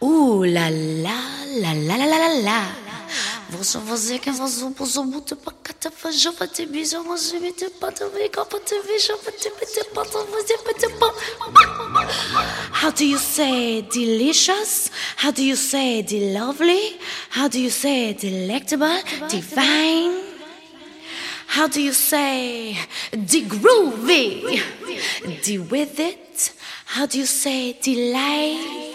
Ooh la la la la la la la Vou só fazer quem faz um pouso muito pra cata fajou pra te beijar Mas me te pata veiga pra te beijar Pra te meter pata fazer pra te How do you say delicious? How do you say the lovely? How do you say delectable? Divine? How do you say the groovy? The with it? How do you say delight?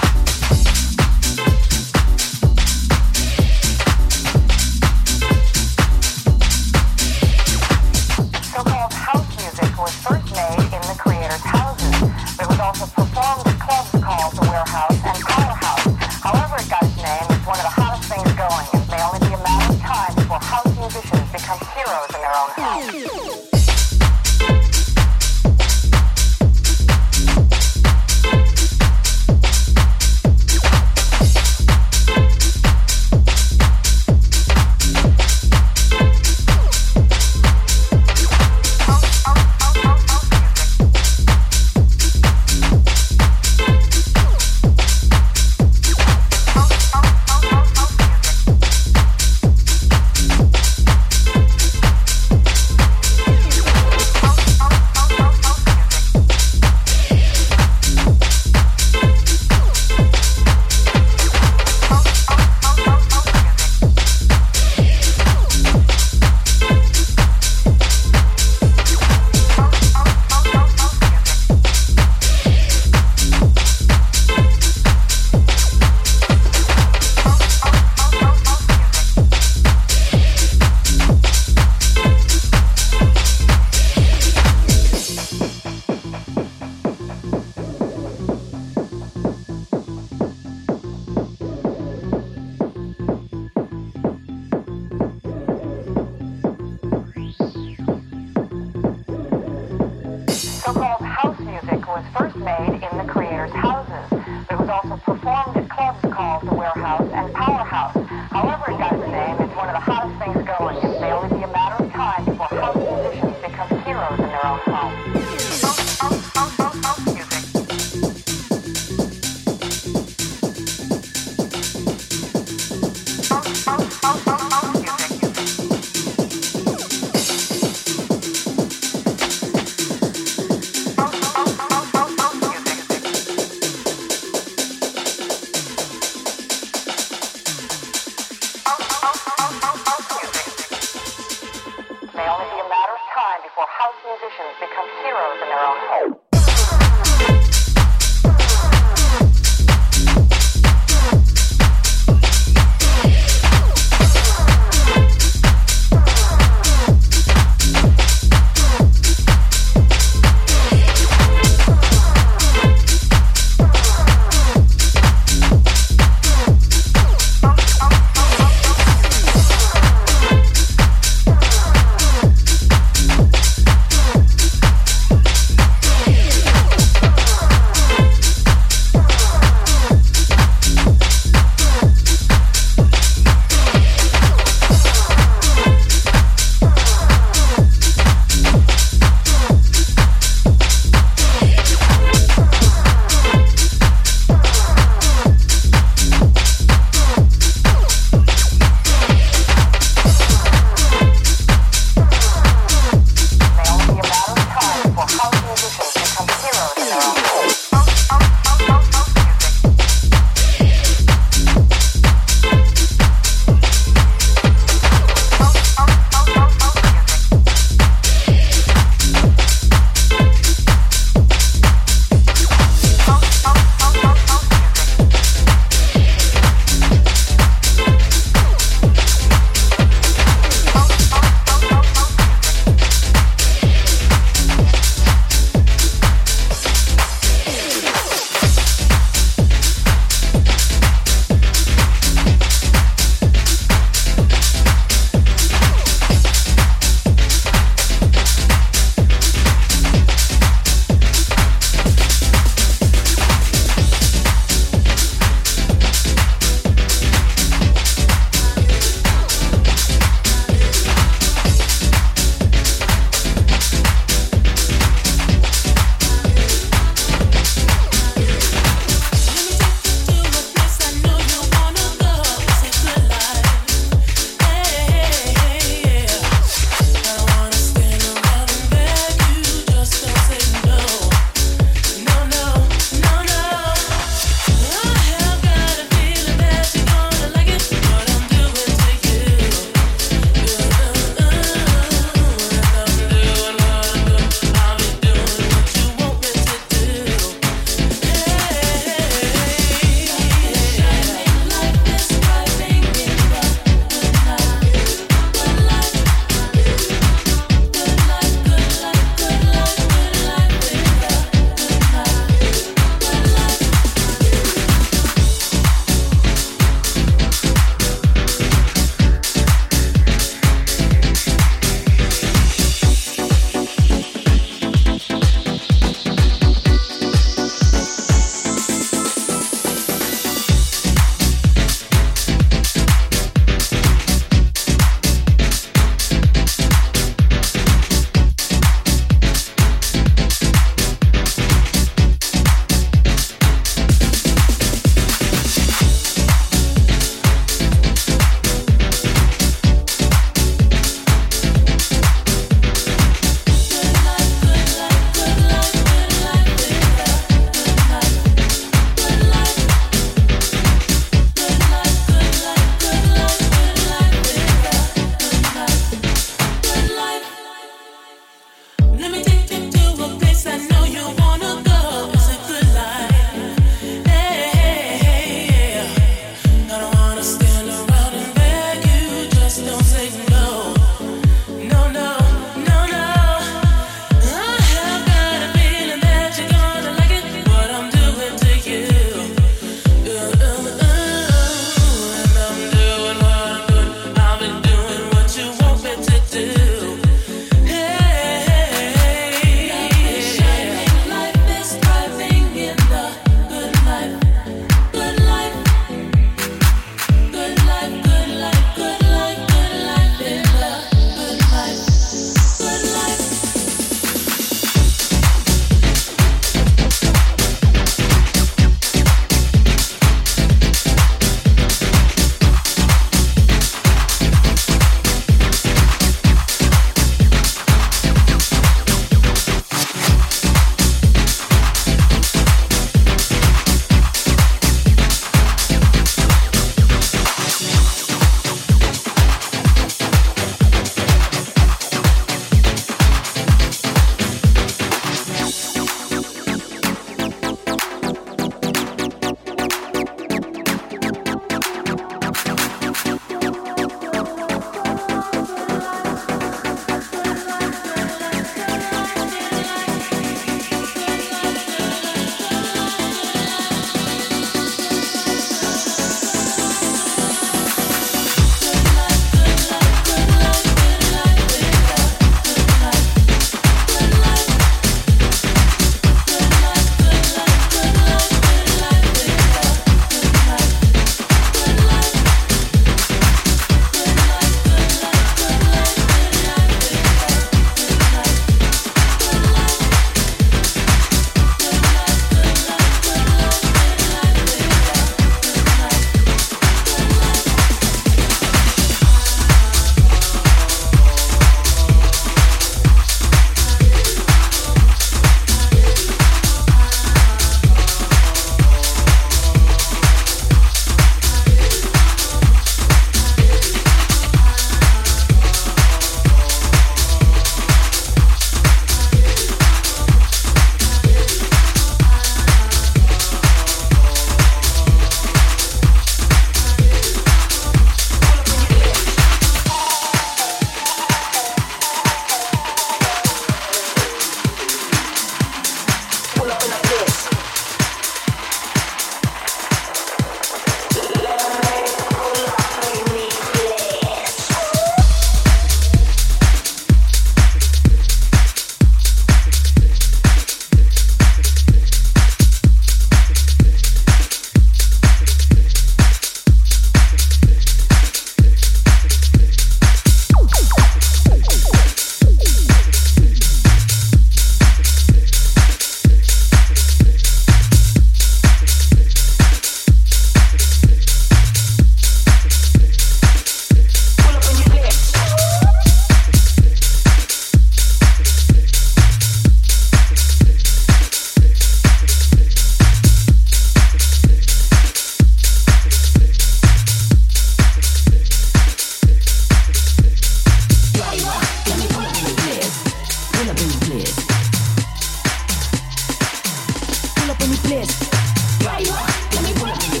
pull up in me place. Driver, let me pull up in me.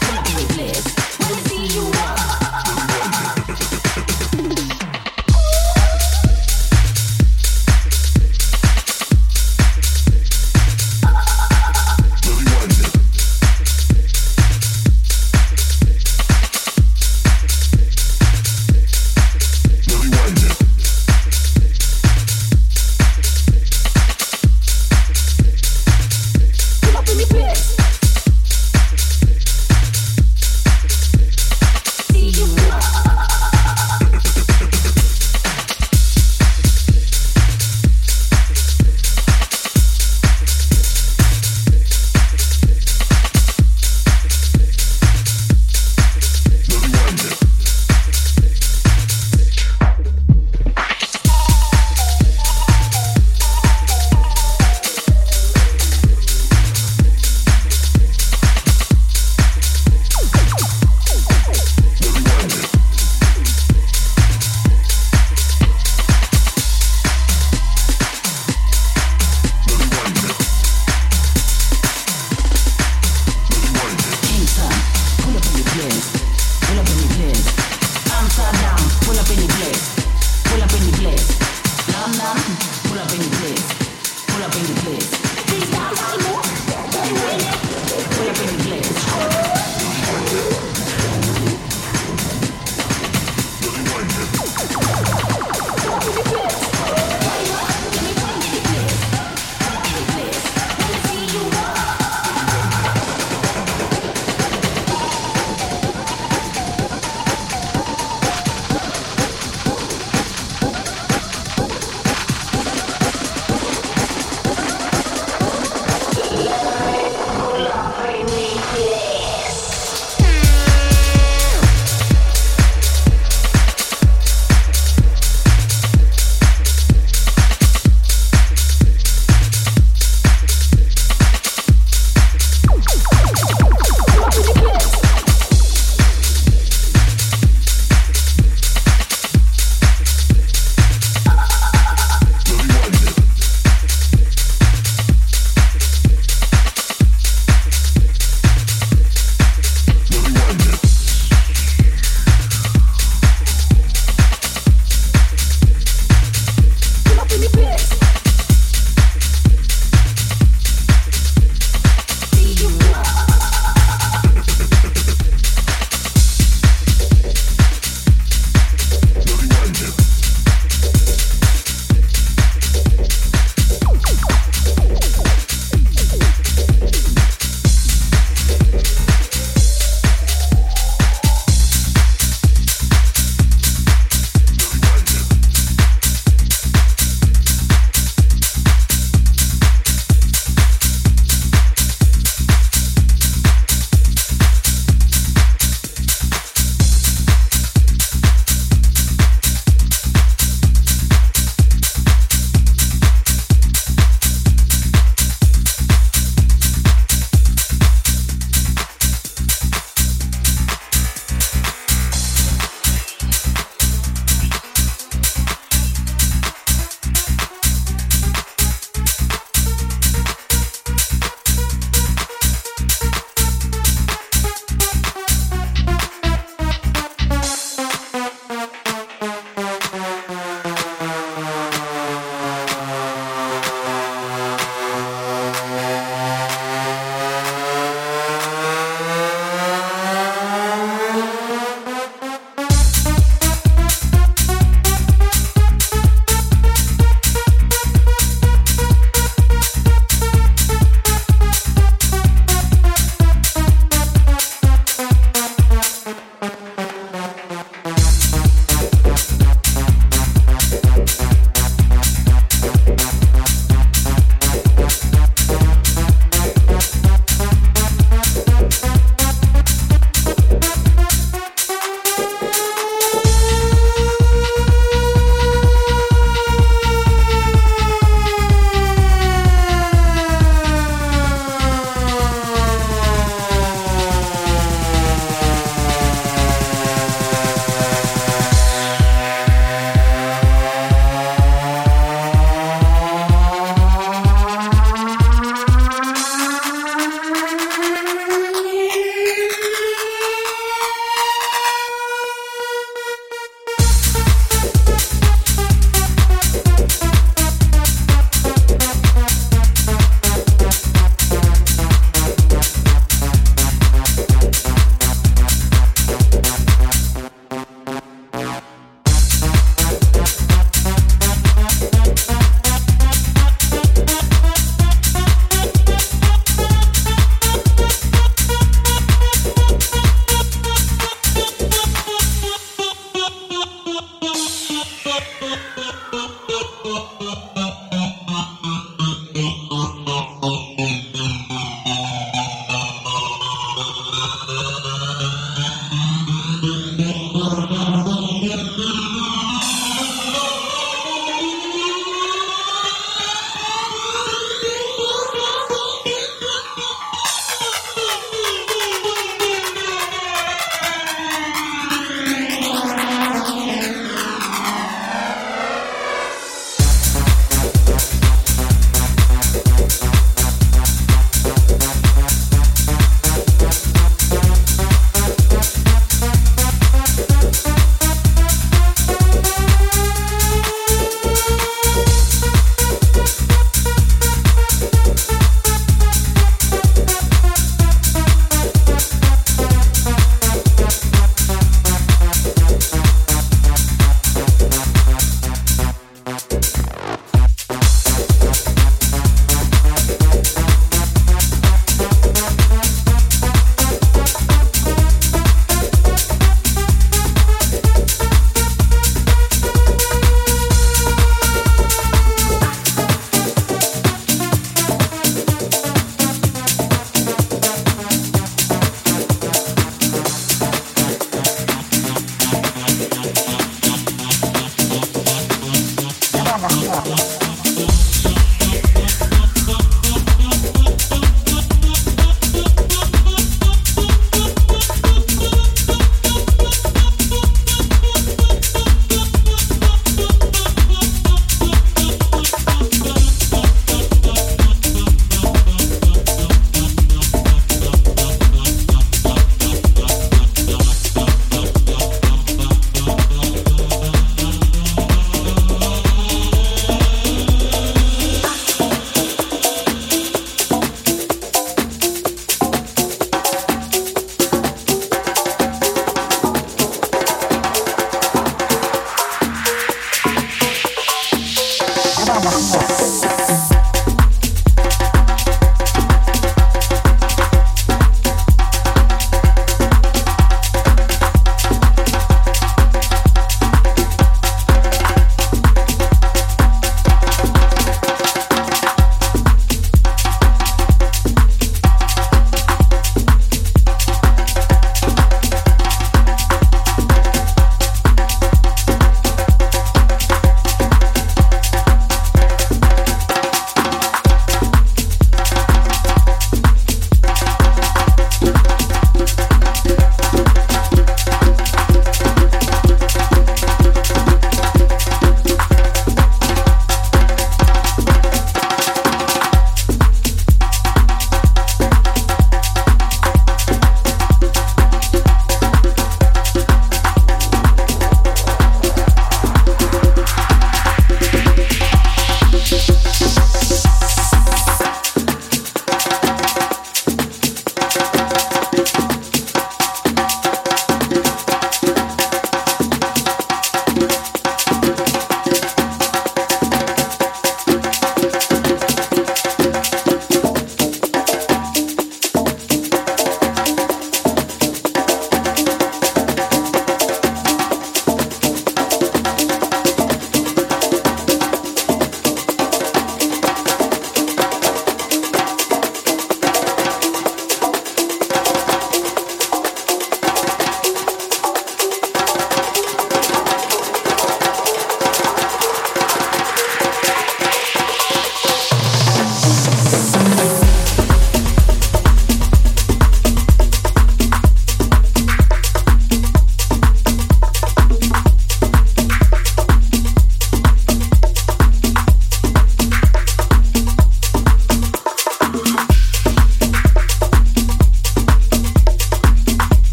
Pull up.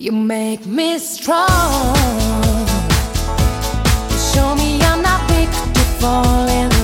You make me strong. You show me I'm not weak to falling.